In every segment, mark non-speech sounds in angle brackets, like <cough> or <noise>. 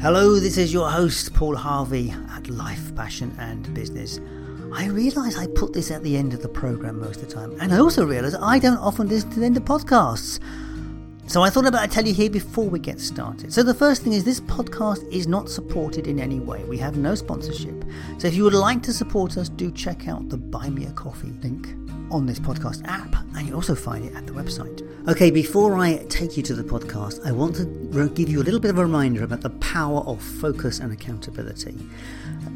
Hello, this is your host, Paul Harvey at Life, Passion and Business. I realise I put this at the end of the programme most of the time, and I also realise I don't often listen to the end of podcasts. So I thought about it tell you here before we get started. So the first thing is this podcast is not supported in any way. We have no sponsorship. So if you would like to support us, do check out the Buy Me a Coffee link on this podcast app, and you'll also find it at the website. Okay, before I take you to the podcast, I want to give you a little bit of a reminder about the power of focus and accountability.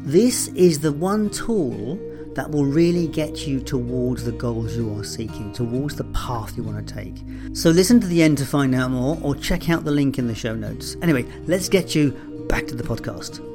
This is the one tool that will really get you towards the goals you are seeking, towards the path you want to take. So listen to the end to find out more or check out the link in the show notes. Anyway, let's get you back to the podcast.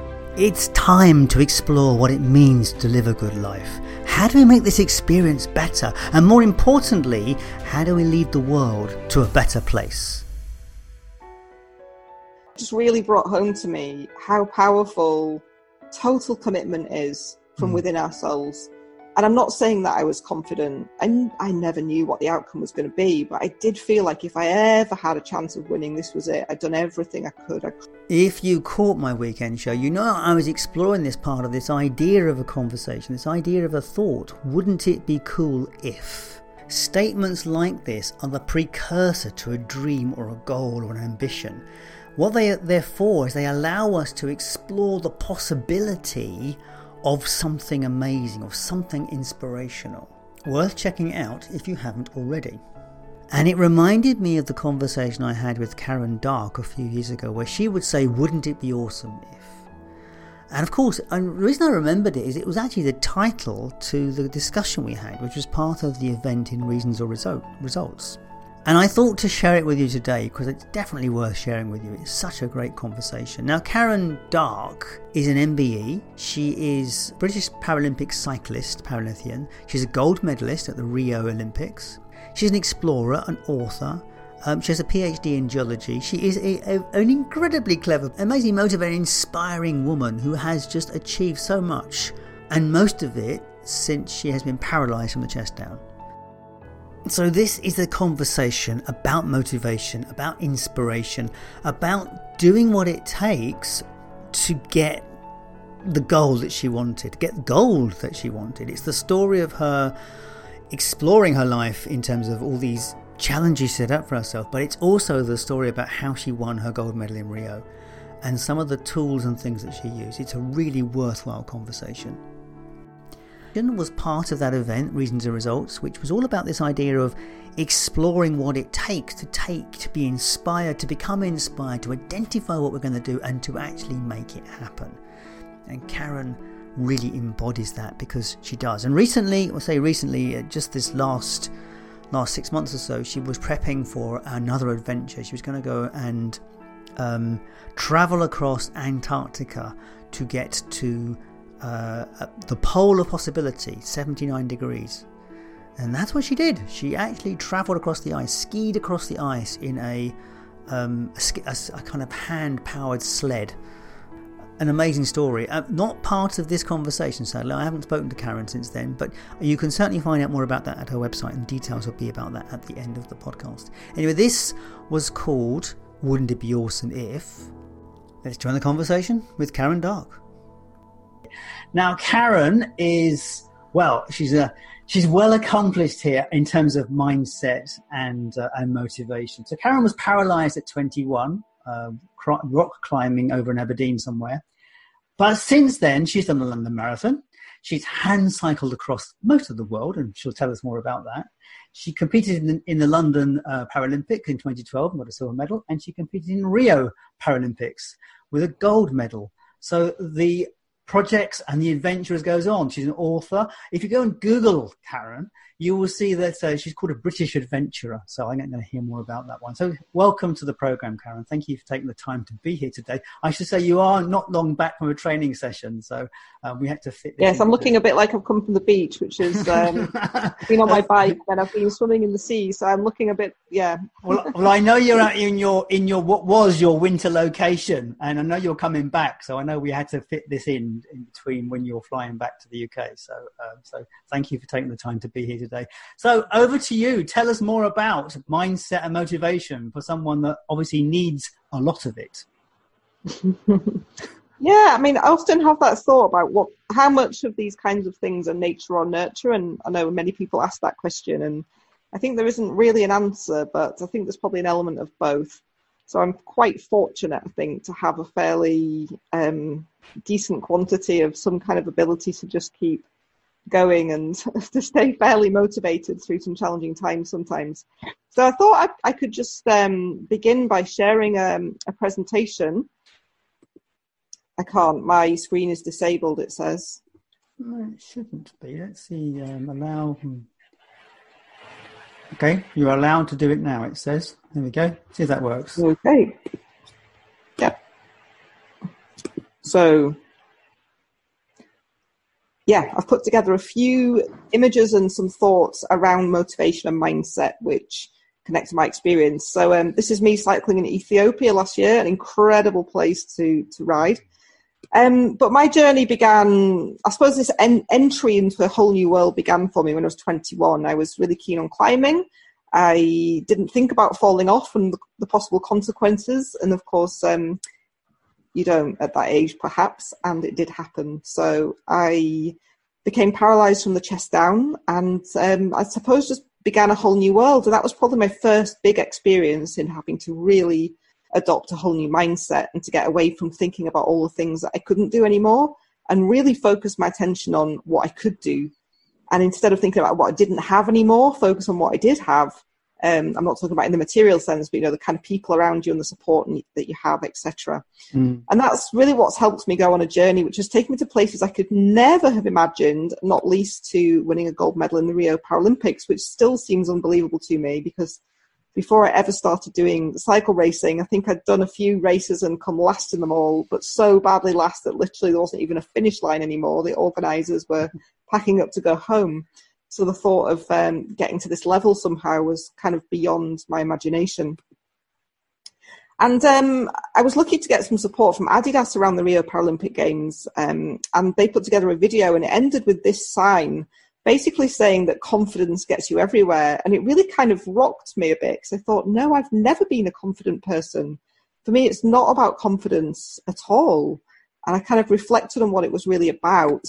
It's time to explore what it means to live a good life. How do we make this experience better? And more importantly, how do we lead the world to a better place? Just really brought home to me how powerful total commitment is from mm. within our souls. And I'm not saying that I was confident. I, I never knew what the outcome was going to be, but I did feel like if I ever had a chance of winning, this was it. I'd done everything I could. I... If you caught my weekend show, you know I was exploring this part of this idea of a conversation, this idea of a thought. Wouldn't it be cool if? Statements like this are the precursor to a dream or a goal or an ambition. What they are for is they allow us to explore the possibility of something amazing, of something inspirational. Worth checking out if you haven't already. And it reminded me of the conversation I had with Karen Darke a few years ago, where she would say, Wouldn't it be awesome if? And of course, and the reason I remembered it is it was actually the title to the discussion we had, which was part of the event in Reasons or Result, Results. And I thought to share it with you today because it's definitely worth sharing with you. It's such a great conversation. Now, Karen Darke is an MBE. She is British Paralympic cyclist, Paralympian. She's a gold medalist at the Rio Olympics. She's an explorer, an author. Um, she has a PhD in geology. She is a, a, an incredibly clever, amazing, motivating, inspiring woman who has just achieved so much, and most of it since she has been paralysed from the chest down. So, this is a conversation about motivation, about inspiration, about doing what it takes to get the goal that she wanted, get the gold that she wanted. It's the story of her exploring her life in terms of all these challenges set up for herself, but it's also the story about how she won her gold medal in Rio and some of the tools and things that she used. It's a really worthwhile conversation was part of that event, Reasons and Results, which was all about this idea of exploring what it takes to take, to be inspired, to become inspired, to identify what we're going to do, and to actually make it happen. And Karen really embodies that because she does. And recently, I'll say recently, uh, just this last last six months or so, she was prepping for another adventure. She was going to go and um, travel across Antarctica to get to uh, the pole of possibility, 79 degrees. And that's what she did. She actually travelled across the ice, skied across the ice in a, um, a, a, a kind of hand powered sled. An amazing story. Uh, not part of this conversation, sadly. I haven't spoken to Karen since then, but you can certainly find out more about that at her website, and details will be about that at the end of the podcast. Anyway, this was called Wouldn't It Be Awesome If? Let's join the conversation with Karen Darke. Now, Karen is well. She's a she's well accomplished here in terms of mindset and uh, and motivation. So Karen was paralysed at 21, uh, rock climbing over in Aberdeen somewhere. But since then, she's done the London Marathon. She's hand cycled across most of the world, and she'll tell us more about that. She competed in the, in the London uh, Paralympic in 2012 and got a silver medal, and she competed in Rio Paralympics with a gold medal. So the projects and the adventurers goes on. She's an author. If you go and Google Karen, you will see that uh, she's called a British adventurer. So I'm going to hear more about that one. So welcome to the program, Karen. Thank you for taking the time to be here today. I should say you are not long back from a training session, so uh, we had to fit. yes, I'm looking a bit like I've come from the beach, which is <laughs> um, been on my bike and I've been swimming in the sea. So I'm looking a bit, yeah. well, well, I know you're out in your in your what was your winter location, and I know you're coming back. So I know we had to fit this in in between when you're flying back to the UK. So um, so thank you for taking the time to be here today. So over to you. Tell us more about mindset and motivation for someone that obviously needs a lot of it. <laughs> yeah, I mean, I often have that thought about what, how much of these kinds of things are nature or nurture, and I know many people ask that question, and I think there isn't really an answer, but I think there's probably an element of both. So I'm quite fortunate, I think, to have a fairly um, decent quantity of some kind of ability to just keep going and <laughs> to stay fairly motivated through some challenging times sometimes. So I thought I, I could just um, begin by sharing um, a presentation. I can't. My screen is disabled. It says. No, it shouldn't be. Let's see. Um, allow. Hmm. Okay, you're allowed to do it now. It says. There we go. See if that works. Okay. Yep. So yeah, I've put together a few images and some thoughts around motivation and mindset, which connect to my experience. So um, this is me cycling in Ethiopia last year, an incredible place to to ride. Um, but my journey began, I suppose, this en- entry into a whole new world began for me when I was 21. I was really keen on climbing. I didn't think about falling off and the, the possible consequences, and of course. Um, you don't at that age, perhaps, and it did happen. So I became paralyzed from the chest down, and um, I suppose just began a whole new world. And that was probably my first big experience in having to really adopt a whole new mindset and to get away from thinking about all the things that I couldn't do anymore and really focus my attention on what I could do. And instead of thinking about what I didn't have anymore, focus on what I did have um, I'm not talking about in the material sense, but you know the kind of people around you and the support that you have, etc. Mm. And that's really what's helped me go on a journey, which has taken me to places I could never have imagined. Not least to winning a gold medal in the Rio Paralympics, which still seems unbelievable to me because before I ever started doing cycle racing, I think I'd done a few races and come last in them all, but so badly last that literally there wasn't even a finish line anymore. The organisers were packing up to go home. So the thought of um, getting to this level somehow was kind of beyond my imagination. And um, I was lucky to get some support from Adidas around the Rio Paralympic Games, um, and they put together a video, and it ended with this sign, basically saying that confidence gets you everywhere. And it really kind of rocked me a bit because I thought, no, I've never been a confident person. For me, it's not about confidence at all. And I kind of reflected on what it was really about.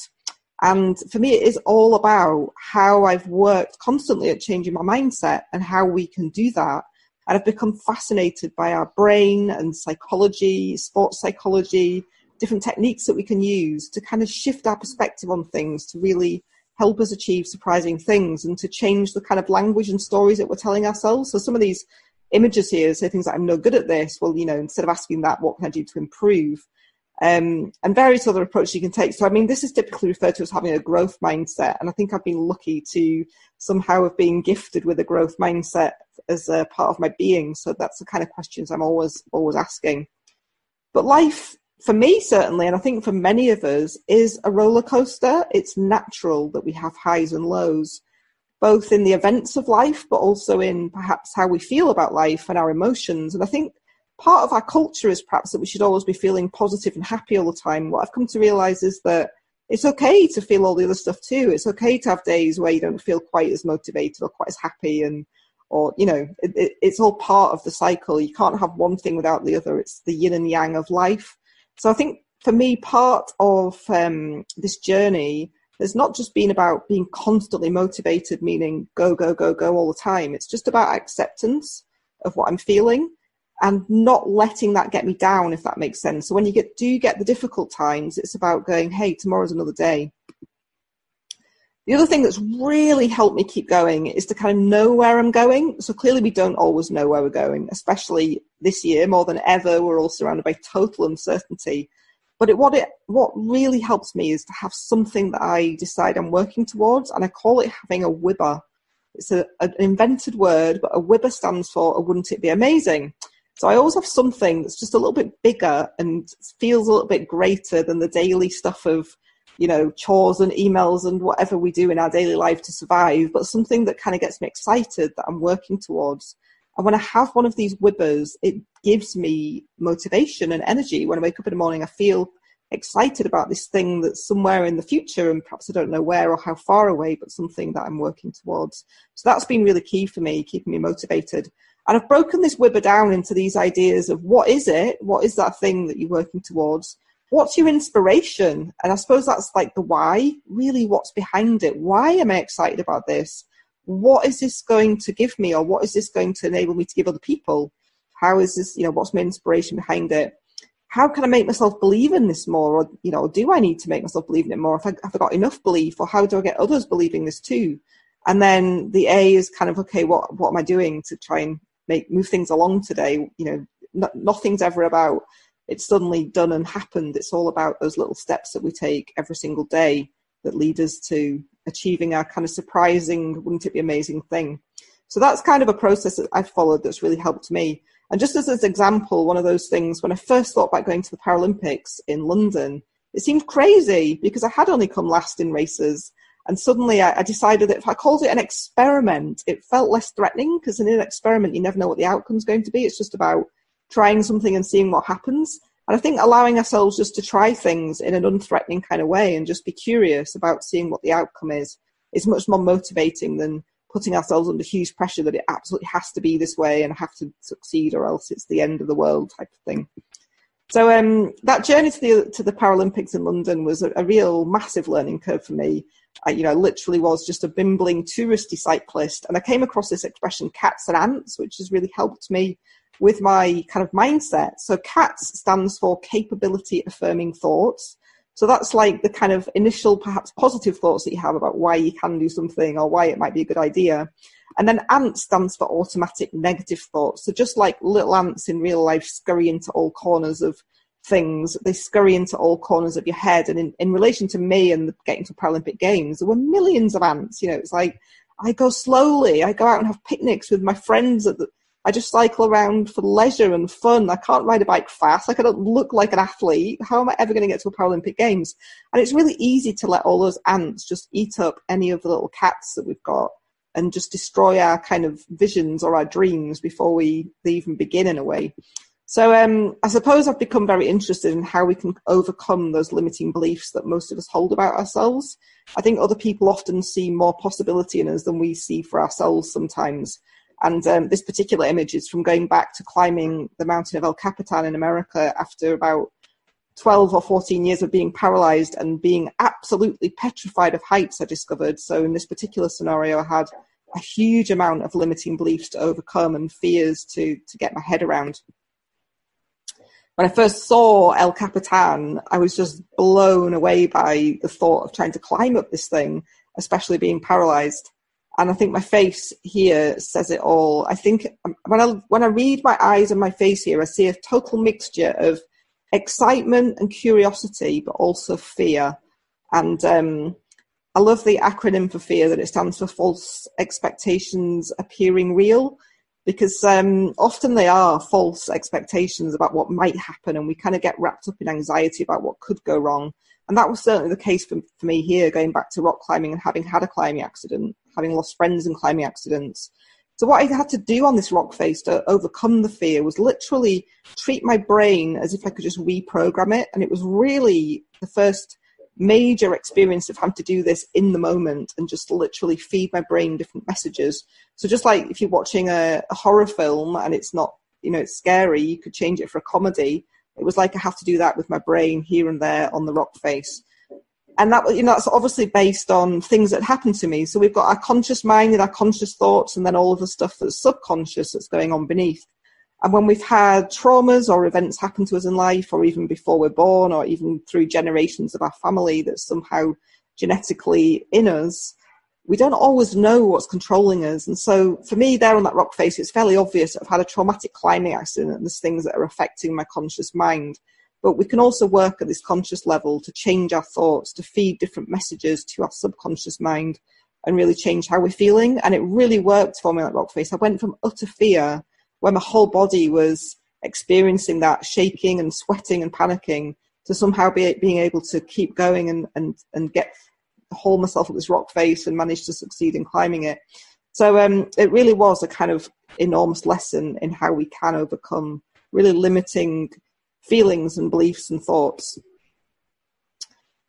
And for me, it is all about how I've worked constantly at changing my mindset and how we can do that. And I've become fascinated by our brain and psychology, sports psychology, different techniques that we can use to kind of shift our perspective on things to really help us achieve surprising things and to change the kind of language and stories that we're telling ourselves. So some of these images here say things like, I'm no good at this. Well, you know, instead of asking that, what can I do to improve? um, and various other approaches you can take. So, I mean, this is typically referred to as having a growth mindset, and I think I've been lucky to somehow have been gifted with a growth mindset as a part of my being. So that's the kind of questions I'm always always asking. But life, for me certainly, and I think for many of us, is a roller coaster. It's natural that we have highs and lows, both in the events of life, but also in perhaps how we feel about life and our emotions. And I think part of our culture is perhaps that we should always be feeling positive and happy all the time. What I've come to realize is that it's okay to feel all the other stuff too. It's okay to have days where you don't feel quite as motivated or quite as happy, and or you know, it, it, it's all part of the cycle. You can't have one thing without the other. It's the yin and yang of life. So I think for me, part of um, this journey has not just been about being constantly motivated, meaning go, go, go, go all the time. It's just about acceptance of what I'm feeling and not letting that get me down, if that makes sense. So when you get do get the difficult times, it's about going, hey, tomorrow's another day. The other thing that's really helped me keep going is to kind of know where I'm going. So clearly, we don't always know where we're going, especially this year more than ever. We're all surrounded by total uncertainty. But it, what it what really helps me is to have something that I decide I'm working towards, and I call it having a WIBA. It's a, an invented word, but a WIBA stands for a wouldn't it be amazing? So I always have something that's just a little bit bigger and feels a little bit greater than the daily stuff of, you know, chores and emails and whatever we do in our daily life to survive, but something that kind of gets me excited that I'm working towards. And when I have one of these WIBAs, it gives me motivation and energy. When I wake up in the morning, I feel excited about this thing that's somewhere in the future and perhaps I don't know where or how far away, but something that I'm working towards. So that's been really key for me, keeping me motivated. And I've broken this WIBA down into these ideas of what is it? What is that thing that you're working towards? What's your inspiration? And I suppose that's like the why, really what's behind it. Why am I excited about this? What is this going to give me or what is this going to enable me to give other people? How is this, you know, what's my inspiration behind it? How can I make myself believe in this more? Or, you know, do I need to make myself believe in it more? If I, have I got enough belief or how do I get others believing this too? And then the A is kind of, okay, what, what am I doing to try and make move things along today. You know, no, nothing's ever about it's suddenly done and happened. It's all about those little steps that we take every single day that lead us to achieving our kind of surprising, wouldn't it be amazing thing. So that's kind of a process that I've followed that's really helped me. And just as an example, one of those things, when I first thought about going to the Paralympics in London, it seemed crazy because I had only come last in races and suddenly I, I, decided that if I called it an experiment, it felt less threatening because in an experiment, you never know what the outcome's going to be. It's just about trying something and seeing what happens. And I think allowing ourselves just to try things in an unthreatening kind of way and just be curious about seeing what the outcome is is much more motivating than putting ourselves under huge pressure that it absolutely has to be this way and have to succeed or else it's the end of the world type of thing. So um, that journey to the to the Paralympics in London was a, a real massive learning curve for me. I, you know, literally was just a bimbling touristy cyclist, and I came across this expression "cats and ants," which has really helped me with my kind of mindset. So CATS stands for capability affirming thoughts. So that's like the kind of initial, perhaps positive thoughts that you have about why you can do something or why it might be a good idea. And then ANT stands for automatic negative thoughts. So just like little ants in real life scurry into all corners of things, they scurry into all corners of your head. And in, in relation to me and the, getting to Paralympic Games, there were millions of ants. You know, it's like I go slowly. I go out and have picnics with my friends at the, I just cycle around for leisure and fun. I can't ride a bike fast. Like I don't look like an athlete. How am I ever going to get to a Paralympic Games? And it's really easy to let all those ants just eat up any of the little cats that we've got and just destroy our kind of visions or our dreams before we even begin in a way. So um, I suppose I've become very interested in how we can overcome those limiting beliefs that most of us hold about ourselves. I think other people often see more possibility in us than we see for ourselves sometimes. And um, this particular image is from going back to climbing the mountain of El Capitan in America after about 12 or 14 years of being paralyzed and being absolutely petrified of heights, I discovered. So, in this particular scenario, I had a huge amount of limiting beliefs to overcome and fears to, to get my head around. When I first saw El Capitan, I was just blown away by the thought of trying to climb up this thing, especially being paralyzed. And I think my face here says it all. I think um, when I when I read my eyes and my face here, I see a total mixture of excitement and curiosity, but also fear. And um, I love the acronym for fear that it stands for false expectations appearing real, because um, often they are false expectations about what might happen, and we kind of get wrapped up in anxiety about what could go wrong. And that was certainly the case for, for me here, going back to rock climbing and having had a climbing accident, having lost friends in climbing accidents. So what I had to do on this rock face to overcome the fear was literally treat my brain as if I could just reprogram it. And it was really the first major experience of having to do this in the moment and just literally feed my brain different messages. So just like if you're watching a, a horror film and it's not, you know, it's scary, you could change it for a comedy. It was like I have to do that with my brain here and there on the rock face and that you know that's obviously based on things that happen to me. So we've got our conscious mind and our conscious thoughts and then all of the stuff that's subconscious that's going on beneath. And when we've had traumas or events happen to us in life or even before we're born or even through generations of our family that's somehow genetically in us we don't always know what's controlling us. And so for me there on that rock face it's fairly obvious i've had a traumatic climbing accident and there's things that are affecting my conscious mind but we can also work at this conscious level to change our thoughts, to feed different messages to our subconscious mind and really change how we're feeling. And it really worked for me like rock face. I went from utter fear where my whole body was experiencing that shaking and sweating and panicking to somehow be, being able to keep going and, and, and get hold myself at this rock face and manage to succeed in climbing it. So um, it really was a kind of enormous lesson in how we can overcome really limiting feelings and beliefs and thoughts.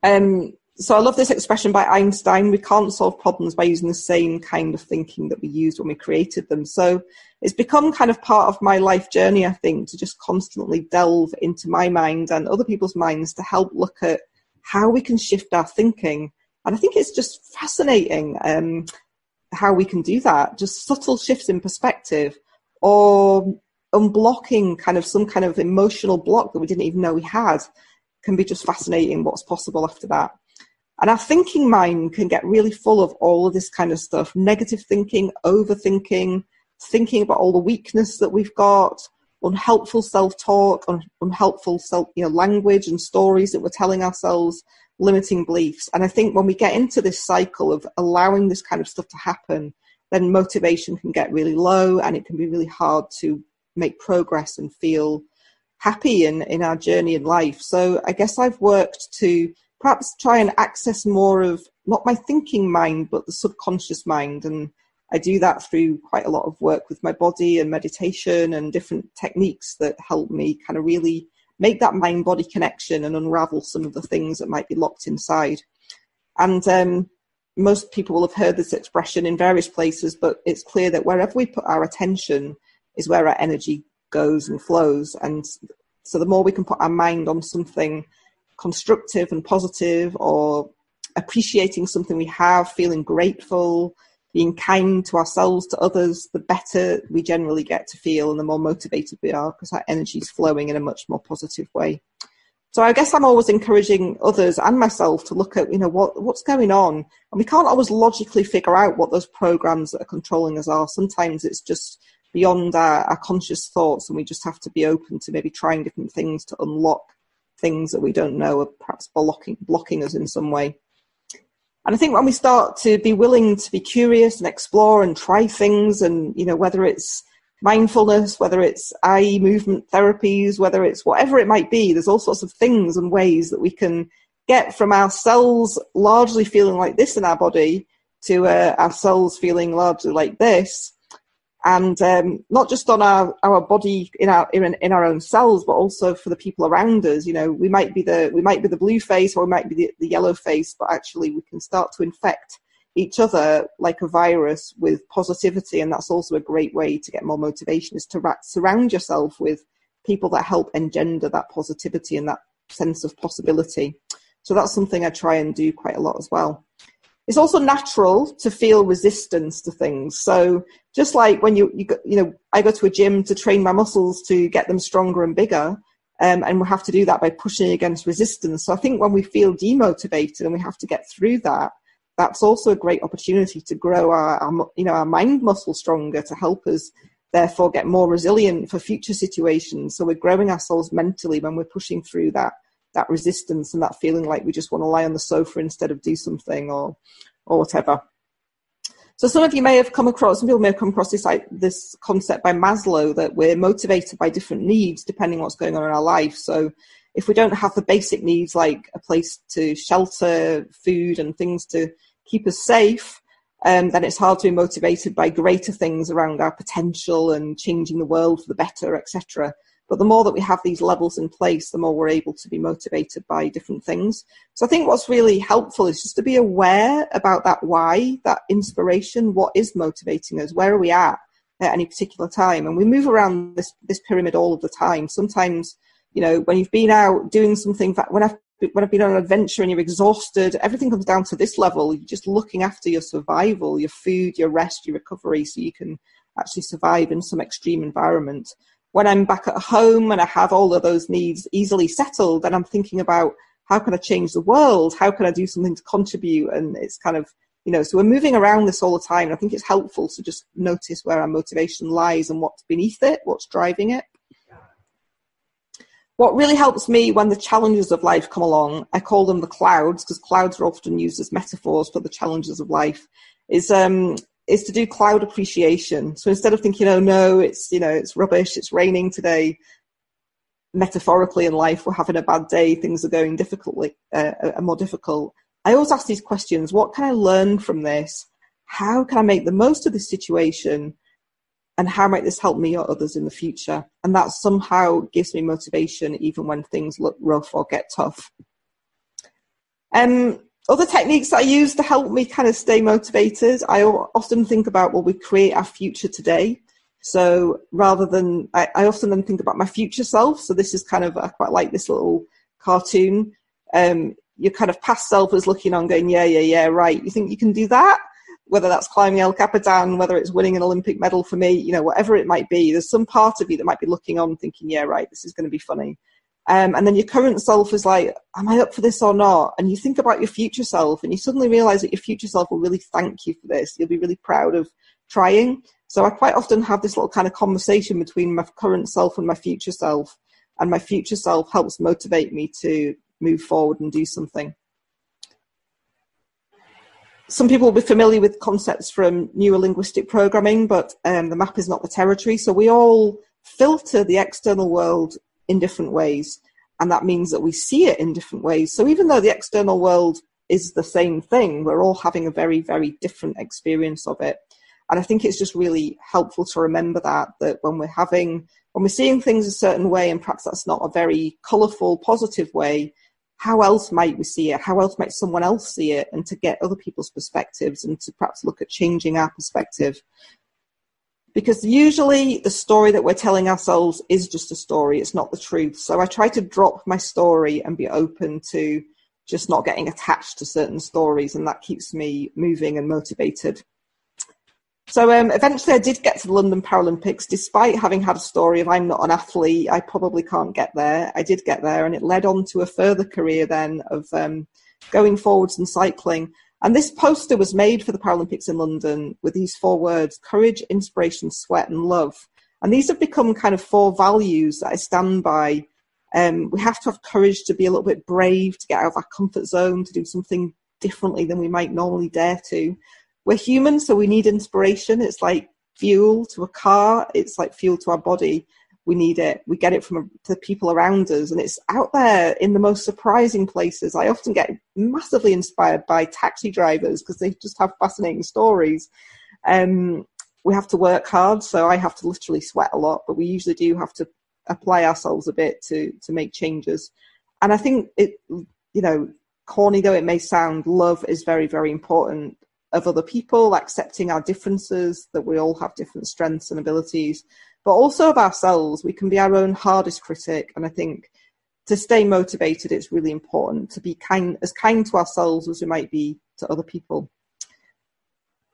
Um, so I love this expression by Einstein we can't solve problems by using the same kind of thinking that we used when we created them. So it's become kind of part of my life journey, I think, to just constantly delve into my mind and other people's minds to help look at how we can shift our thinking. And I think it's just fascinating um, how we can do that, just subtle shifts in perspective or unblocking kind of some kind of emotional block that we didn't even know we had can be just fascinating what's possible after that. And our thinking mind can get really full of all of this kind of stuff negative thinking, overthinking, thinking about all the weakness that we've got, unhelpful self talk, un- unhelpful self, you know, language and stories that we're telling ourselves, limiting beliefs. And I think when we get into this cycle of allowing this kind of stuff to happen, then motivation can get really low and it can be really hard to make progress and feel happy in, in our journey in life. So I guess I've worked to perhaps try and access more of not my thinking mind, but the subconscious mind. And I do that through quite a lot of work with my body and meditation and different techniques that help me kind of really make that mind body connection and unravel some of the things that might be locked inside. And um, most people will have heard this expression in various places, but it's clear that wherever we put our attention is where our energy goes and flows. And so the more we can put our mind on something constructive and positive or appreciating something we have, feeling grateful, being kind to ourselves, to others, the better we generally get to feel and the more motivated we are because our energy is flowing in a much more positive way. So I guess I'm always encouraging others and myself to look at, you know, what what's going on. And we can't always logically figure out what those programs that are controlling us are. Sometimes it's just beyond our, our conscious thoughts and we just have to be open to maybe trying different things to unlock things that we don't know are perhaps blocking blocking us in some way. And I think when we start to be willing to be curious and explore and try things, and you know whether it's mindfulness, whether it's eye movement therapies, whether it's whatever it might be, there's all sorts of things and ways that we can get from our cells largely feeling like this in our body to uh, our cells feeling largely like this and um, not just on our, our body in our in, in, our own cells, but also for the people around us. You know, we might be the we might be the blue face or we might be the, the yellow face, but actually we can start to infect each other like a virus with positivity, and that's also a great way to get more motivation is to surround yourself with people that help engender that positivity and that sense of possibility. So that's something I try and do quite a lot as well it's also natural to feel resistance to things. So just like when you, you, you know, I go to a gym to train my muscles to get them stronger and bigger, um, and we have to do that by pushing against resistance. So I think when we feel demotivated and we have to get through that, that's also a great opportunity to grow our, our you know, our mind muscle stronger to help us therefore get more resilient for future situations. So we're growing ourselves mentally when we're pushing through that that resistance and that feeling like we just want to lie on the sofa instead of do something or or whatever. So some of you may have come across, some people may have come across this like, this concept by Maslow that we're motivated by different needs depending on what's going on in our life. So if we don't have the basic needs like a place to shelter, food, and things to keep us safe, um, then it's hard to be motivated by greater things around our potential and changing the world for the better, etc. But the more that we have these levels in place, the more we're able to be motivated by different things. So I think what's really helpful is just to be aware about that why, that inspiration, what is motivating us, where are we at at any particular time. And we move around this, this pyramid all of the time. Sometimes, you know, when you've been out doing something, when I've when I've been on an adventure and you're exhausted, everything comes down to this level. You're just looking after your survival, your food, your rest, your recovery, so you can actually survive in some extreme environment when I'm back at home and I have all of those needs easily settled, and I'm thinking about how can I change the world? How can I do something to contribute? And it's kind of, you know, so we're moving around this all the time. I think it's helpful to just notice where our motivation lies and what's beneath it, what's driving it. what really helps me when the challenges of life come along, I call them the clouds because clouds are often used as metaphors for the challenges of life, is um, is to do cloud appreciation. So instead of thinking, oh no, it's you know it's rubbish, it's raining today. Metaphorically in life, we're having a bad day, things are going difficultly, uh, are more difficult. I always ask these questions: What can I learn from this? How can I make the most of this situation? and how might this help me or others in the future? And that somehow gives me motivation even when things look rough or get tough. Um, other techniques that I use to help me kind of stay motivated, I often think about, well, we create our future today. So rather than, I, I often then think about my future self. So this is kind of, I quite like this little cartoon. Um, your kind of past self is looking on going, yeah, yeah, yeah, right. You think you can do that? whether that's climbing El Capitan, whether it's winning an Olympic medal for me, you know, whatever it might be, there's some part of you that might be looking on thinking, yeah, right, this is going to be funny. Um, and then your current self is like, am I up for this or not? And you think about your future self and you suddenly realize that your future self will really thank you for this. You'll be really proud of trying. So I quite often have this little kind of conversation between my current self and my future self. And my future self helps motivate me to move forward and do something some people will be familiar with concepts from neurolinguistic programming, but um, the map is not the territory. So we all filter the external world in different ways, and that means that we see it in different ways. So even though the external world is the same thing, we're all having a very, very different experience of it. And I think it's just really helpful to remember that that when we're having when we're seeing things a certain way, and perhaps that's not a very colourful, positive way, how else might we see it? How else might someone else see it? And to get other people's perspectives and to perhaps look at changing our perspective. Because usually the story that we're telling ourselves is just a story, it's not the truth. So I try to drop my story and be open to just not getting attached to certain stories, and that keeps me moving and motivated. So um, eventually, I did get to the London Paralympics, despite having had a story of I'm not an athlete, I probably can't get there. I did get there, and it led on to a further career then of um, going forwards and cycling. And this poster was made for the Paralympics in London with these four words courage, inspiration, sweat, and love. And these have become kind of four values that I stand by. Um, we have to have courage to be a little bit brave, to get out of our comfort zone, to do something differently than we might normally dare to we're human, so we need inspiration. It's like fuel to a car. It's like fuel to our body. We need it. We get it from the people around us, and it's out there in the most surprising places. I often get massively inspired by taxi drivers because they just have fascinating stories. Um, we have to work hard, so I have to literally sweat a lot, but we usually do have to apply ourselves a bit to to make changes. And I think it, you know, corny though it may sound, love is very very important of other people, accepting our differences, that we all have different strengths and abilities, but also of ourselves. We can be our own hardest critic. And I think to stay motivated, it's really important to be kind, as kind to ourselves as we might be to other people.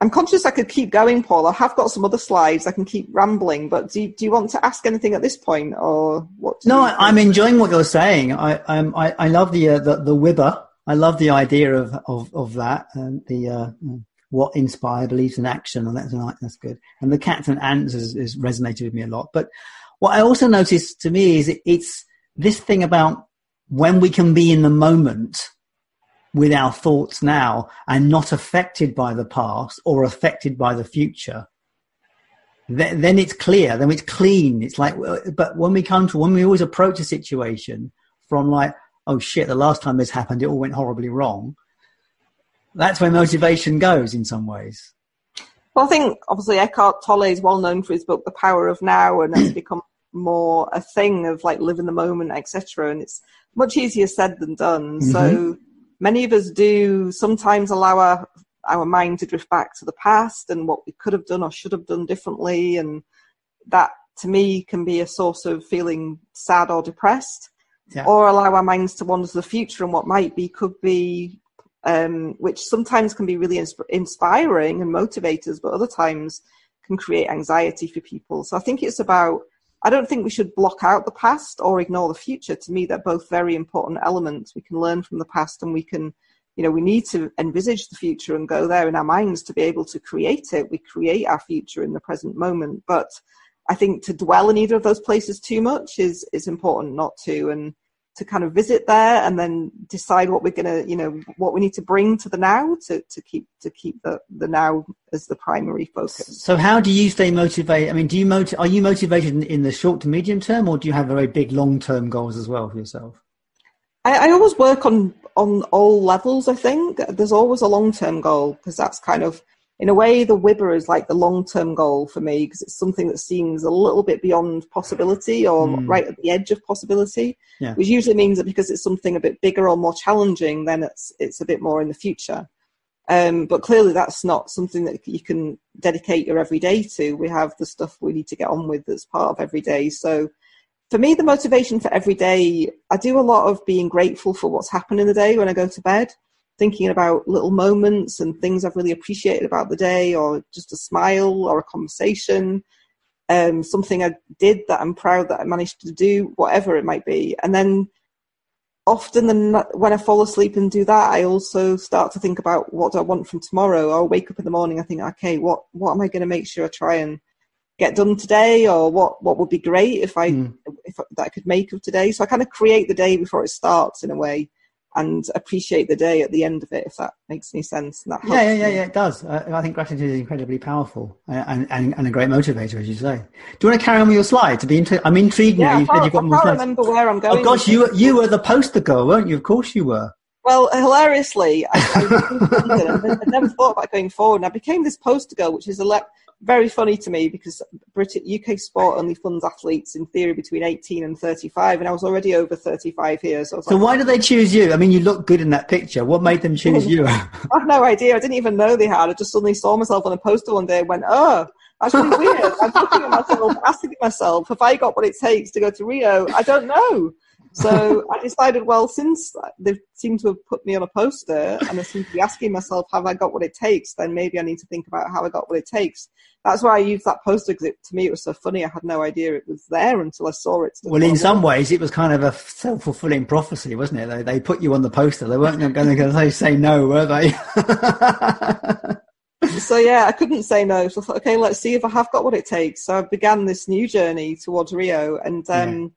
I'm conscious I could keep going, Paul. I have got some other slides. I can keep rambling, but do you, do you want to ask anything at this point, or what? No, I'm enjoying what you're saying. I um, I, I love the, uh, the the WIBA. I love the idea of of, of that and the uh, what inspire beliefs and action, and that's that's good. And the cats and ants has, has resonated with me a lot. But what I also noticed to me is it, it's this thing about when we can be in the moment with our thoughts now and not affected by the past or affected by the future then it's clear then it's clean it's like but when we come to when we always approach a situation from like oh shit the last time this happened it all went horribly wrong that's where motivation goes in some ways. Well, I think obviously Eckhart Tolle is well known for his book The Power of Now, and it's <clears throat> become more a thing of like live in the moment, etc. And it's much easier said than done. Mm-hmm. So many of us do sometimes allow our our mind to drift back to the past and what we could have done or should have done differently, and that to me can be a source of feeling sad or depressed. Yeah. Or allow our minds to wander to the future and what might be could be um, which sometimes can be really insp- inspiring and motivators, but other times can create anxiety for people. So I think it's about, I don't think we should block out the past or ignore the future. To me, they're both very important elements. We can learn from the past and we can, you know, we need to envisage the future and go there in our minds to be able to create it. We create our future in the present moment. But I think to dwell in either of those places too much is is important not to, and to kind of visit there and then decide what we're gonna, you know, what we need to bring to the now to, to keep to keep the the now as the primary focus. So, how do you stay motivated? I mean, do you motiv- Are you motivated in, in the short to medium term, or do you have very big long term goals as well for yourself? I, I always work on on all levels. I think there's always a long term goal because that's kind of in a way, the WIBA is like the long term goal for me because it's something that seems a little bit beyond possibility or mm. right at the edge of possibility, yeah. which usually means that because it's something a bit bigger or more challenging, then it's it's a bit more in the future. Um, but clearly, that's not something that you can dedicate your everyday to. We have the stuff we need to get on with that's part of every day. So, for me, the motivation for every day, I do a lot of being grateful for what's happened in the day when I go to bed thinking about little moments and things I've really appreciated about the day, or just a smile or a conversation, um, something I did that I'm proud that I managed to do, whatever it might be. And then often the, when I fall asleep and do that, I also start to think about what do I want from tomorrow. I'll wake up in the morning, I think, okay, what what am I going to make sure I try and get done today, or what what would be great if I mm. if that I could make of today. So I kind of create the day before it starts in a way and appreciate the day at the end of it, if that makes any sense. yeah, yeah, yeah, yeah, it does. Uh, I think gratitude is incredibly powerful and, and, and, a great motivator, as you say. Do you want to carry on with your slide? To be intri- I'm intrigued yeah, now. You said you've got I more can't remember where I'm going. Oh gosh, you were, you were the poster girl, weren't you? Of course you were. Well, hilariously, I, I, I, never thought about going forward, and I became this poster girl, which is a le- very funny to me because British UK sport only funds athletes in theory between 18 and 35, and I was already over 35 here. So, so like, why did they choose you? I mean, you look good in that picture. What made them choose you? <laughs> I have no idea. I didn't even know they had. I just suddenly saw myself on a poster one day and went, oh, that's really weird. I'm looking at myself, asking myself, have I got what it takes to go to Rio? I don't know. So I decided, well, since they seem to have put me on a poster and I seem to be asking myself, have I got what it takes? Then maybe I need to think about how I got what it takes. That's why I used that poster because to me it was so funny. I had no idea it was there until I saw it. Well, in some ways, it was kind of a self fulfilling prophecy, wasn't it? They, they put you on the poster. They weren't going to say no, were they? <laughs> so yeah, I couldn't say no. So I thought, okay, let's see if I have got what it takes. So I began this new journey towards Rio, and um,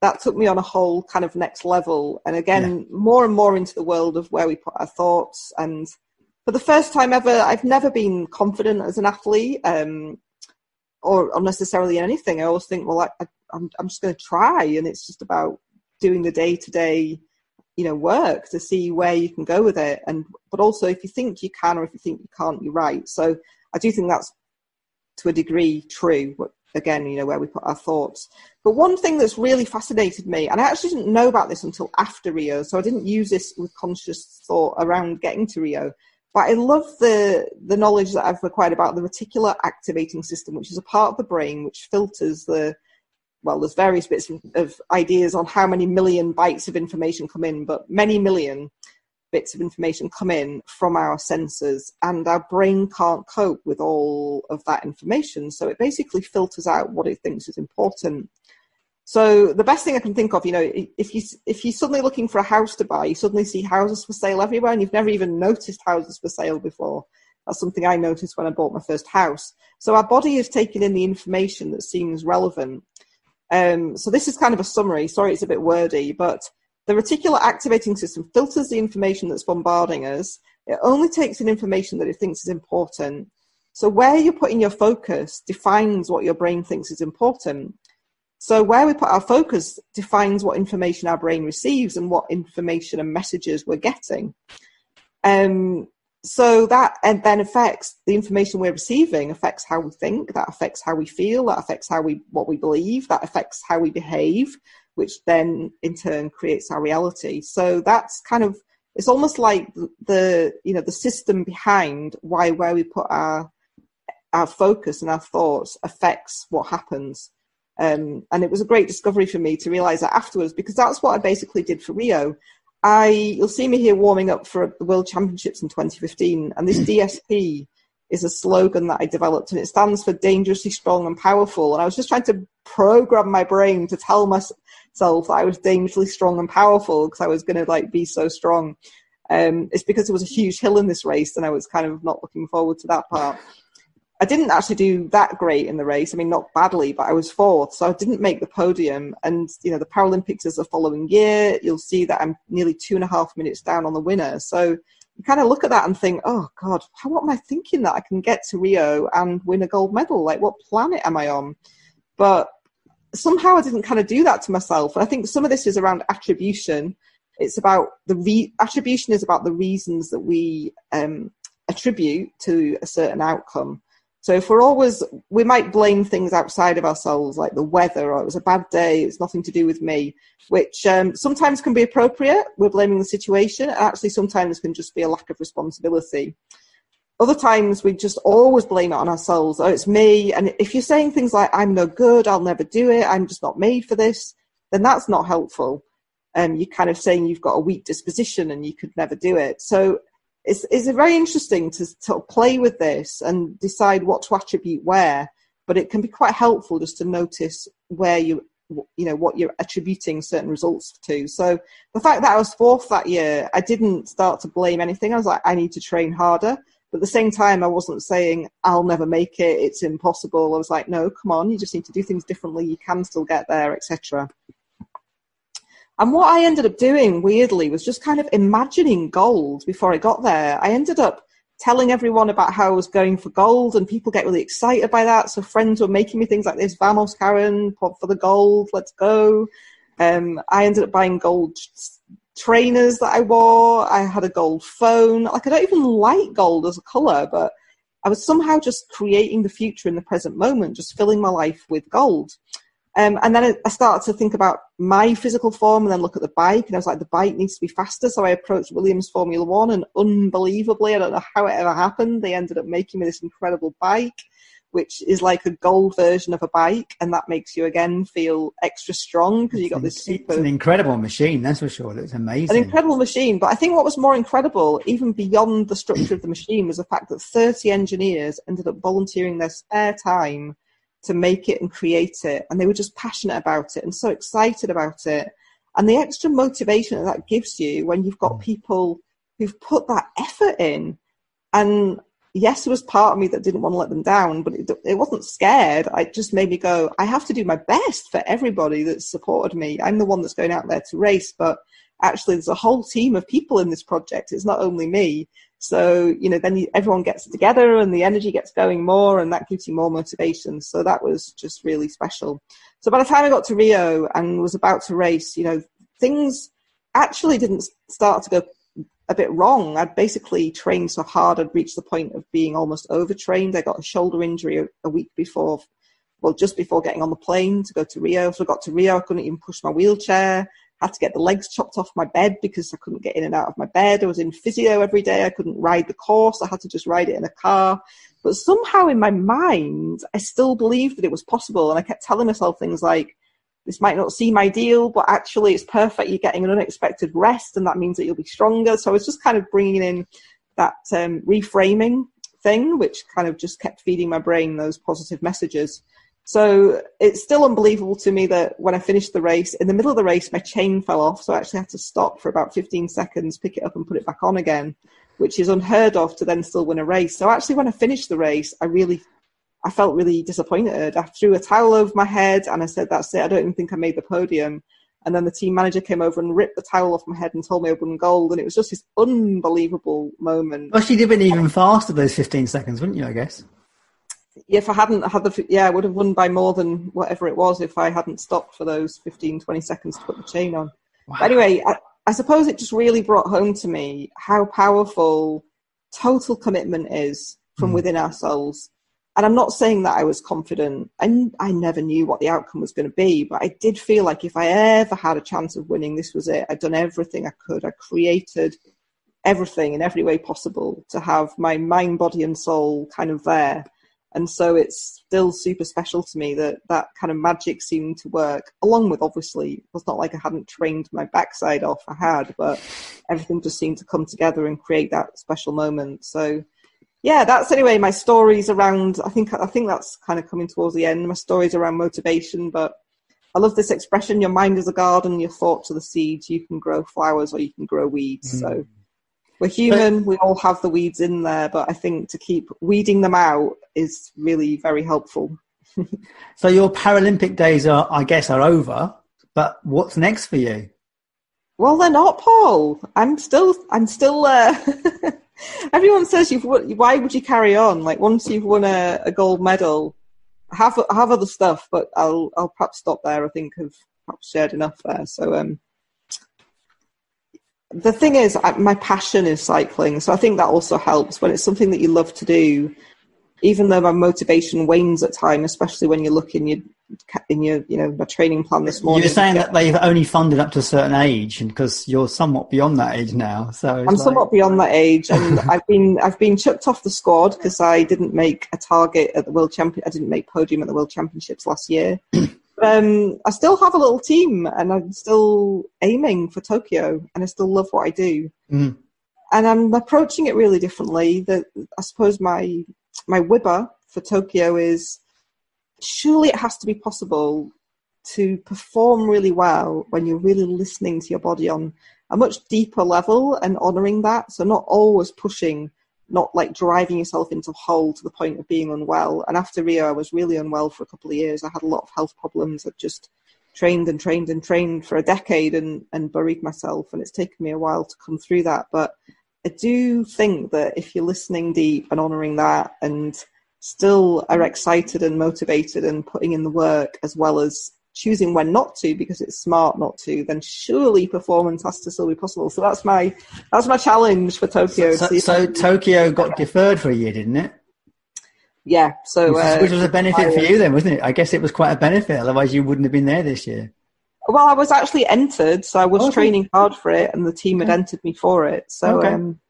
that took me on a whole kind of next level. And again, yeah. more and more into the world of where we put our thoughts. And for the first time ever, I've never been confident as an athlete um, or unnecessarily in anything. I always think, well, I, am I'm just going to try. And it's just about doing the day to day, you know, work to see where you can go with it. And, but also if you think you can or if you think you can't, you're right. So I do think that's to a degree true again, you know, where we put our thoughts. But one thing that's really fascinated me, and I actually didn't know about this until after Rio, so I didn't use this with conscious thought around getting to Rio. But I love the the knowledge that I've acquired about the reticular activating system, which is a part of the brain which filters the well, there's various bits of ideas on how many million bytes of information come in, but many million bits of information come in from our senses, and our brain can't cope with all of that information. So it basically filters out what it thinks is important. So the best thing I can think of, you know, if you if you're suddenly looking for a house to buy, you suddenly see houses for sale everywhere, and you've never even noticed houses for sale before. That's something I noticed when I bought my first house. So our body is taking in the information that seems relevant. Um, so this is kind of a summary. Sorry, it's a bit wordy, but the reticular activating system filters the information that's bombarding us. It only takes in information that it thinks is important. So where you're putting your focus defines what your brain thinks is important. So where we put our focus defines what information our brain receives and what information and messages we're getting. Um, so that and then affects the information we're receiving affects how we think that affects how we feel that affects how we what we believe that affects how we behave which then in turn creates our reality. So that's kind of it's almost like the you know the system behind why where we put our our focus and our thoughts affects what happens. Um, and it was a great discovery for me to realize that afterwards because that's what I basically did for Rio. I you'll see me here warming up for the World Championships in 2015, and this <laughs> DSP is a slogan that I developed, and it stands for dangerously strong and powerful. And I was just trying to program my brain to tell my, self I was dangerously strong and powerful because I was going to like be so strong. Um, it's because there was a huge hill in this race and I was kind of not looking forward to that part. I didn't actually do that great in the race. I mean, not badly, but I was fourth, so I didn't make the podium. And you know, the Paralympics is the following year. You'll see that I'm nearly two and a half minutes down on the winner. So you kind of look at that and think, oh God, how what am I thinking that I can get to Rio and win a gold medal? Like, what planet am I on? But somehow I didn't kind of do that to myself. And I think some of this is around attribution. It's about the re- attribution is about the reasons that we um, attribute to a certain outcome. So if we're always, we might blame things outside of ourselves, like the weather, or it was a bad day, it's nothing to do with me, which um, sometimes can be appropriate. We're blaming the situation, actually sometimes can just be a lack of responsibility. Other times we just always blame it on ourselves. Oh, it's me. And if you're saying things like, I'm no good, I'll never do it, I'm just not made for this, then that's not helpful. Um, you're kind of saying you've got a weak disposition and you could never do it. So it's, it's very interesting to sort of play with this and decide what to attribute where, but it can be quite helpful just to notice where you you know what you're attributing certain results to. So the fact that I was fourth that year, I didn't start to blame anything. I was like, I need to train harder. But at the same time, I wasn't saying I'll never make it. It's impossible. I was like, no, come on, you just need to do things differently. You can still get there, etc. And what I ended up doing, weirdly, was just kind of imagining gold before I got there. I ended up telling everyone about how I was going for gold, and people get really excited by that. So friends were making me things like this: "Vamos, Karen, for the gold, let's go." Um, I ended up buying gold trainers that I wore. I had a gold phone. Like I don't even like gold as a color, but I was somehow just creating the future in the present moment, just filling my life with gold. Um, and then I started to think about my physical form and then look at the bike. And I was like, the bike needs to be faster. So I approached Williams Formula One, and unbelievably, I don't know how it ever happened, they ended up making me this incredible bike, which is like a gold version of a bike. And that makes you again feel extra strong because you got this super. It's an incredible machine, that's for sure. It's amazing. An incredible machine. But I think what was more incredible, even beyond the structure of the machine, was the fact that 30 engineers ended up volunteering their spare time to make it and create it. And they were just passionate about it and so excited about it. And the extra motivation that, that gives you when you've got mm. people who've put that effort in. And yes, there was part of me that didn't want to let them down, but it, it wasn't scared. It just made me go, I have to do my best for everybody that's supported me. I'm the one that's going out there to race, but actually there's a whole team of people in this project. It's not only me. So, you know, then everyone gets together and the energy gets going more and that gives you more motivation. So that was just really special. So by the time I got to Rio and was about to race, you know, things actually didn't start to go a bit wrong. I'd basically trained so hard I'd reached the point of being almost overtrained. I got a shoulder injury a, a week before, well, just before getting on the plane to go to Rio. So I got to Rio, I couldn't even push my wheelchair had to get the legs chopped off my bed because I couldn't get in and out of my bed. I was in physio every day. I couldn't ride the course. I had to just ride it in a car. But somehow in my mind, I still believed that it was possible. And I kept telling myself things like, this might not seem ideal, but actually it's perfect. You're getting an unexpected rest and that means that you'll be stronger. So I was just kind of bringing in that um, reframing thing, which kind of just kept feeding my brain those positive messages. So it's still unbelievable to me that when I finished the race, in the middle of the race, my chain fell off. So I actually had to stop for about 15 seconds, pick it up and put it back on again, which is unheard of to then still win a race. So actually, when I finished the race, I really, I felt really disappointed. I threw a towel over my head and I said, that's it. I don't even think I made the podium. And then the team manager came over and ripped the towel off my head and told me I won gold. And it was just this unbelievable moment. Well, she did it even faster those 15 seconds, wouldn't you, I guess? if I hadn't had the yeah, I would have won by more than whatever it was if I hadn't stopped for those 15, 20 seconds to put the chain on. Wow. But anyway, I, I suppose it just really brought home to me how powerful total commitment is from mm. within ourselves. And I'm not saying that I was confident. I, I never knew what the outcome was going to be, but I did feel like if I ever had a chance of winning, this was it. I'd done everything I could. I created everything in every way possible to have my mind, body, and soul kind of there and so it's still super special to me that that kind of magic seemed to work along with obviously it's not like i hadn't trained my backside off i had but everything just seemed to come together and create that special moment so yeah that's anyway my stories around i think i think that's kind of coming towards the end my stories around motivation but I love this expression your mind is a garden, your thoughts are the seeds. You can grow flowers or you can grow weeds. Mm. So we're human. But, we all have the weeds in there, but I think to keep weeding them out is really very helpful. <laughs> so your Paralympic days are, I guess, are over. But what's next for you? Well, they're not, Paul. I'm still. I'm still. Uh, <laughs> everyone says you've. Why would you carry on? Like once you've won a, a gold medal, I have have other stuff, but I'll I'll perhaps stop there. I think I've perhaps shared enough there. So um, the thing is, my passion is cycling, so I think that also helps when it's something that you love to do. Even though my motivation wanes at time, especially when you're looking, your in your you know my training plan this morning. You're saying that they've only funded up to a certain age, and because you're somewhat beyond that age now. So I'm like... somewhat beyond that age, and <laughs> I've been I've been chucked off the squad because I didn't make a target at the world champion. I didn't make podium at the world championships last year. <clears throat> um, I still have a little team, and I'm still aiming for Tokyo, and I still love what I do. Mm. And I'm approaching it really differently. That I suppose my my WIBA for Tokyo is surely it has to be possible to perform really well when you're really listening to your body on a much deeper level and honoring that. So not always pushing, not like driving yourself into a hole to the point of being unwell. And after Rio, I was really unwell for a couple of years. I had a lot of health problems. I just trained and trained and trained for a decade and, and buried myself. And it's taken me a while to come through that. But I do think that if you're listening deep and honoring that and still are excited and motivated and putting in the work as well as choosing when not to because it's smart not to, then surely performance has to still be possible. So that's my that's my challenge for Tokyo. So, so, so Tokyo got deferred for a year, didn't it? Yeah. So which, uh, which was a benefit for you then, wasn't it? I guess it was quite a benefit. Otherwise, you wouldn't have been there this year. Well, I was actually entered, so I was okay. training hard for it, and the team had entered me for it. So okay. um,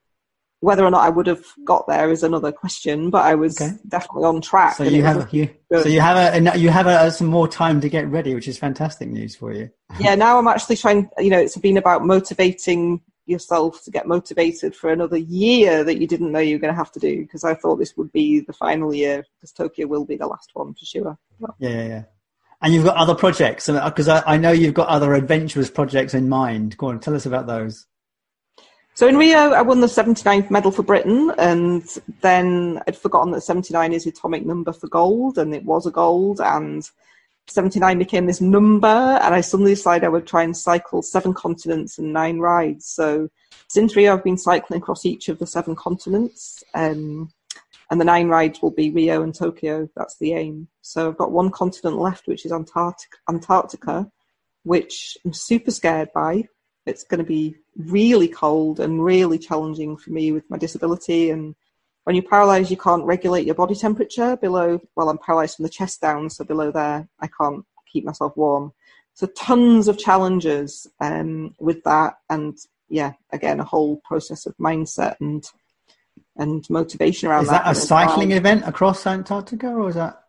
whether or not I would have got there is another question, but I was okay. definitely on track. So you have you, so you have a you have a, some more time to get ready, which is fantastic news for you. <laughs> yeah, now I'm actually trying. You know, it's been about motivating yourself to get motivated for another year that you didn't know you were going to have to do because I thought this would be the final year because Tokyo will be the last one for sure. Yeah, yeah, yeah. And you've got other projects because uh, I, I know you've got other adventurous projects in mind. Go on, tell us about those. So in Rio, I won the 79th medal for Britain, and then I'd forgotten that 79 is the atomic number for gold, and it was a gold, and 79 became this number, and I suddenly decided I would try and cycle seven continents and nine rides. So since Rio, I've been cycling across each of the seven continents, um, and the nine rides will be Rio and Tokyo. That's the aim. So I've got one continent left, which is Antarctica, Antarctica which I'm super scared by it's going to be really cold and really challenging for me with my disability. And when you're paralyzed, you can't regulate your body temperature below. Well, I'm paralyzed from the chest down, so below there, I can't keep myself warm. So tons of challenges um, with that, and yeah, again, a whole process of mindset and and motivation around is that. Is that a cycling well. event across Antarctica, or is that?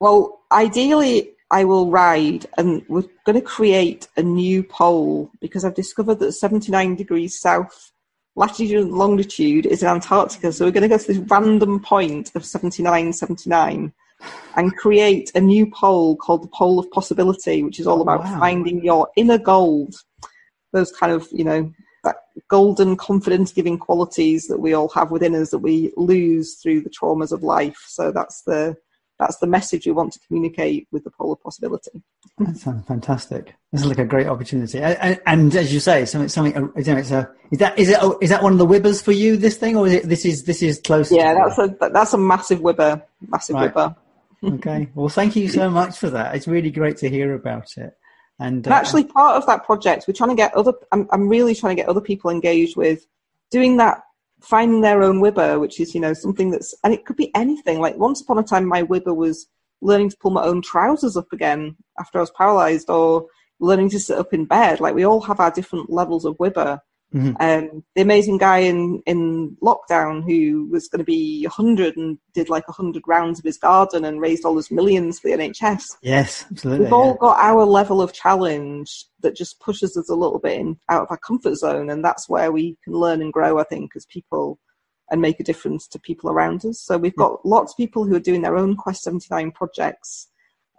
Well, ideally, I will ride and we're going to create a new pole because I've discovered that 79 degrees south latitude and longitude is in Antarctica. So we're going to go to this random point of 79, 79 and create a new pole called the Pole of Possibility, which is all oh, about wow. finding your inner gold. Those kind of, you know, that golden confidence giving qualities that we all have within us that we lose through the traumas of life. So that's the that's the message we want to communicate with the pole of possibility. That sounds fantastic. This is like a great opportunity, and, and as you say, something, something. You know, it's a is that is it is that one of the WIBAs for you? This thing, or is it this is this is close? Yeah, that's a that's a massive WIBA, massive right. WIBA. <laughs> okay, well, thank you so much for that. It's really great to hear about it. And, uh, actually, part of that project, we're trying to get other. I'm, I'm really trying to get other people engaged with doing that finding their own WIBA, which is, you know, something that's, and it could be anything. Like once upon a time, my WIBA was learning to pull my own trousers up again after I was paralyzed or learning to sit up in bed. Like we all have our different levels of WIBA. Mm-hmm. Um, the amazing guy in, in lockdown who was going to be 100 and did like 100 rounds of his garden and raised all those millions for the NHS. Yes, absolutely. We've all yeah. got our level of challenge that just pushes us a little bit in, out of our comfort zone. And that's where we can learn and grow, I think, as people and make a difference to people around us. So we've got lots of people who are doing their own Quest 79 projects.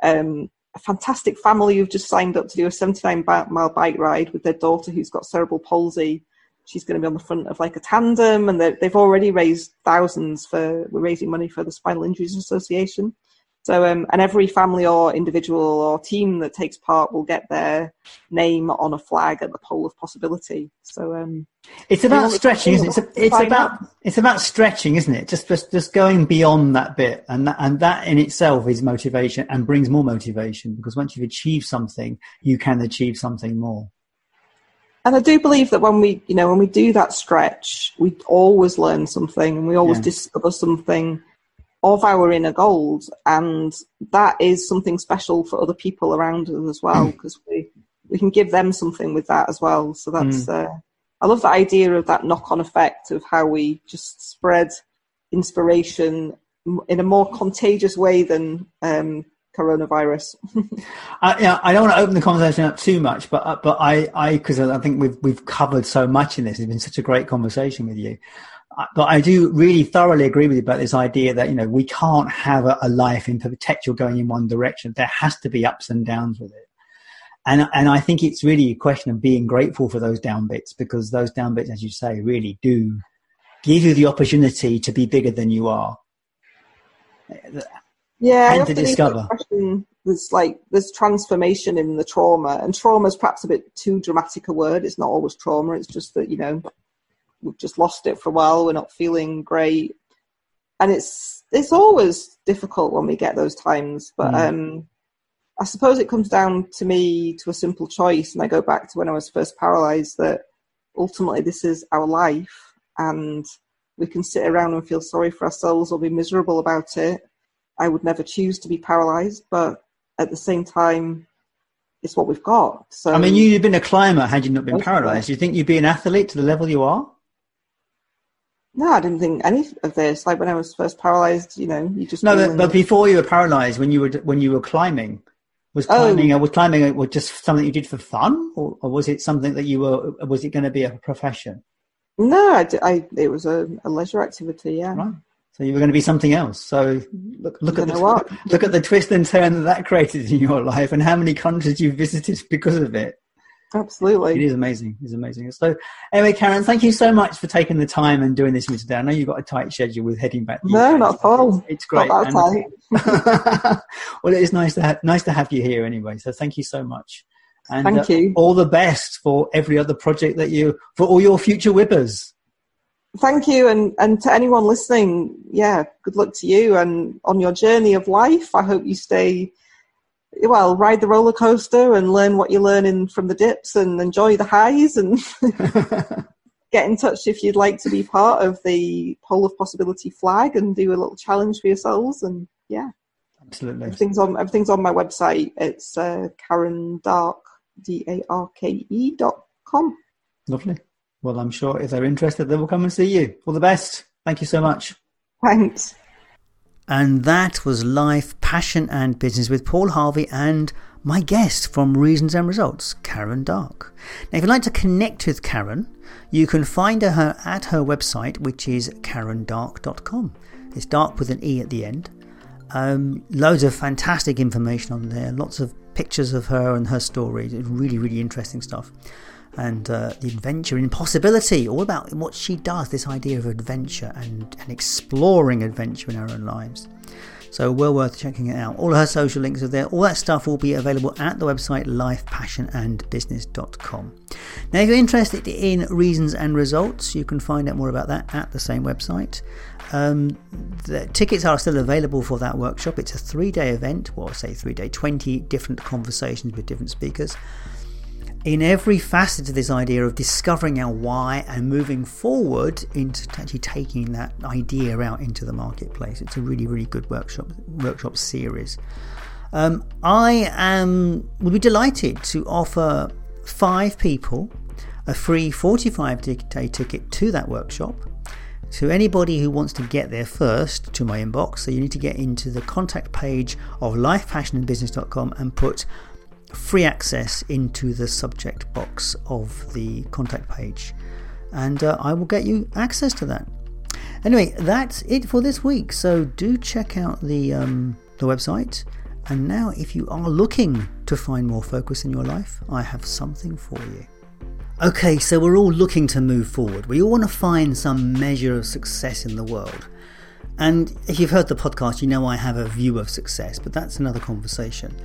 Um, a fantastic family who've just signed up to do a 79 mile bike ride with their daughter who's got cerebral palsy she's going to be on the front of like a tandem, and they've already raised thousands for we're raising money for the Spinal Injuries Association. So, um, and every family or individual or team that takes part will get their name on a flag at the pole of possibility. So, um, it's about stretching, isn't it? It's, it's about it's about stretching, isn't it? Just just just going beyond that bit, and that, and that in itself is motivation and brings more motivation because once you've achieved something, you can achieve something more. And I do believe that when we, you know, when we do that stretch, we always learn something and we always yeah. discover something of our inner gold, and that is something special for other people around us as well because we we can give them something with that as well. So that's mm. uh, I love the idea of that knock on effect of how we just spread inspiration in a more contagious way than um, coronavirus. <laughs> uh, yeah, I don't want to open the conversation up too much, but uh, but I I because I think we've we've covered so much in this. It's been such a great conversation with you but I do really thoroughly agree with you about this idea that you know we can't have a, a, life in perpetual going in one direction. There has to be ups and downs with it, and and I think it's really a question of being grateful for those down bits because those down bits, as you say, really do give you the opportunity to be bigger than you are. Yeah, and to discover. There's like there's transformation in the trauma, and trauma is perhaps a bit too dramatic a word. It's not always trauma. It's just that you know we've just lost it for a while. We're not feeling great, and it's it's always difficult when we get those times. But mm. um, I suppose it comes down to me to a simple choice, and I go back to when I was first paralyzed. That ultimately this is our life, and we can sit around and feel sorry for ourselves or be miserable about it. I would never choose to be paralyzed, but at the same time, it's what we've got. So I mean, you'd been a climber had you not been paralyzed. Do you think you'd be an athlete to the level you are? No, I didn't think any of this. Like when I was first paralyzed, you know, you just no. But, but, before you were paralyzed, when you were when you were climbing, was oh. climbing oh. was climbing uh, was just something you did for fun, or, or, was it something that you were? Uh, was it going to be a profession? No, I, I it was a, a, leisure activity. Yeah. Right. So you were going to be something else. So mm-hmm. look, look at the look at the twist and turn that that <laughs> created in your life, and how many countries you visited because of it. Absolutely. It is amazing. It's amazing. So, anyway, Karen, thank you so much for taking the time and doing this with today. I know you've got a tight schedule with heading back. no, UK, not at all. It's great. <laughs> well, it is nice to have nice to have you here anyway. So, thank you so much. And thank uh, you. All the best for every other project that you for all your future WIBAs. Thank you, and and to anyone listening, yeah, good luck to you and on your journey of life. I hope you stay well, ride the roller coaster and learn what you're learning from the dips and enjoy the highs and <laughs> get in touch if you'd like to be part of the Pole of Possibility flag and do a little challenge for yourselves. And yeah, absolutely. Everything's on, everything's on my website. It's uh, Karen Darke, D A R K E dot com. Lovely. Well, I'm sure if they're interested, they will come and see you. All the best. Thank you so much. Thanks. And that was Life, Passion and Business with Paul Harvey and my guest from Reasons and Results, Karen Darke. Now, if you'd like to connect with Karen, you can find her at her website, which is karendarke.com. It's dark with an E at the end. Um, loads of fantastic information on there, lots of pictures of her and her story. Really, really interesting stuff and uh, the Adventure in Possibility, all about what she does, this idea of adventure and, and exploring adventure in our own lives. So, well worth checking it out. All her social links are there. All that stuff will be available at the website lifepassionandbusiness.com. Now, if you're interested in reasons and results, you can find out more about that at the same website. Um, the tickets are still available for that workshop. It's a three day event, well, say three day, 20 different conversations with different speakers in every facet of this idea of discovering our why and moving forward into actually taking that idea out into the marketplace. It's a really, really good workshop workshop series. Um, I am would be delighted to offer five people a free 45 day ticket to that workshop. To anybody who wants to get there first to my inbox, so you need to get into the contact page of lifepassionandbusiness.com and put free access into the subject box of the contact page, and uh, I will get you access to that. Anyway, that's it for this week. So do check out the um, the website. And now, if you are looking to find more focus in your life, I have something for you. Okay, so we're all looking to move forward. We all want to find some measure of success in the world. And if you've heard the podcast, you know I have a view of success, but that's another conversation.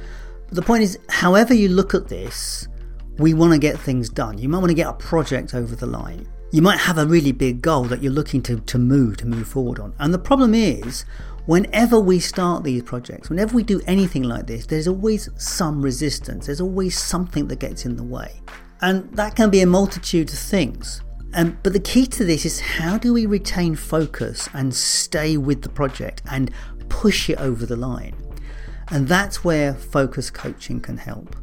The point is, however you look at this, we want to get things done. You might want to get a project over the line. You might have a really big goal that you're looking to, to move, to move forward on. And the problem is, whenever we start these projects, whenever we do anything like this, there's always some resistance, there's always something that gets in the way. And that can be a multitude of things. Um, but the key to this is how do we retain focus and stay with the project and push it over the line? And that's where focus coaching can help.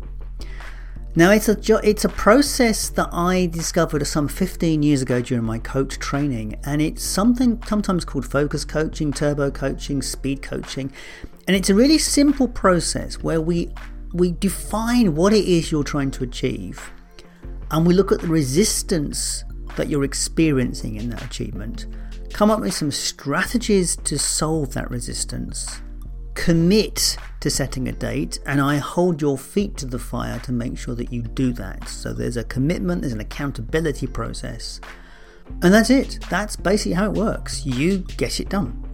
Now it's a it's a process that I discovered some 15 years ago during my coach training, and it's something sometimes called focus coaching, turbo coaching, speed coaching, and it's a really simple process where we we define what it is you're trying to achieve. And we look at the resistance that you're experiencing in that achievement, come up with some strategies to solve that resistance, commit to setting a date, and I hold your feet to the fire to make sure that you do that. So there's a commitment, there's an accountability process, and that's it. That's basically how it works. You get it done.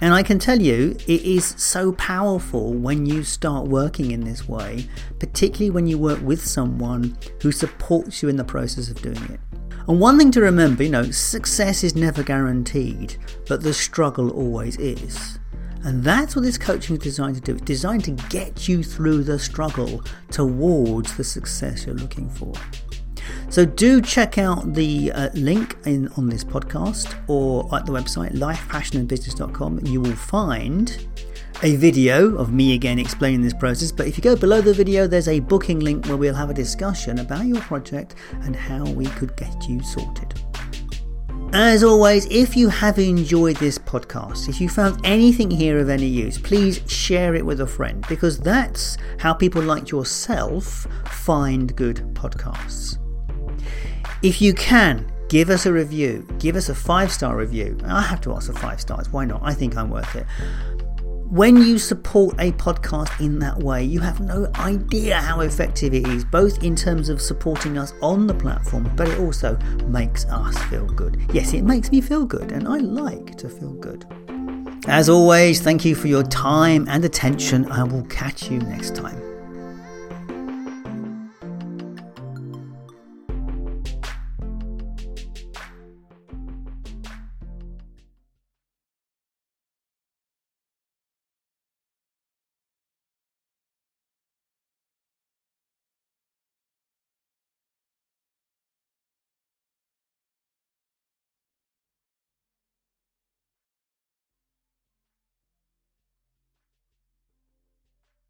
And I can tell you, it is so powerful when you start working in this way, particularly when you work with someone who supports you in the process of doing it. And one thing to remember, you know, success is never guaranteed, but the struggle always is. And that's what this coaching is designed to do. It's designed to get you through the struggle towards the success you're looking for. So do check out the uh, link in on this podcast or at the website lifepassionandbusiness.com. And you will find a video of me again explaining this process. But if you go below the video, there's a booking link where we'll have a discussion about your project and how we could get you sorted. As always, if you have enjoyed this podcast, if you found anything here of any use, please share it with a friend because that's how people like yourself find good podcasts. If you can, give us a review. Give us a five star review. I have to ask for five stars. Why not? I think I'm worth it. When you support a podcast in that way, you have no idea how effective it is, both in terms of supporting us on the platform, but it also makes us feel good. Yes, it makes me feel good, and I like to feel good. As always, thank you for your time and attention. I will catch you next time.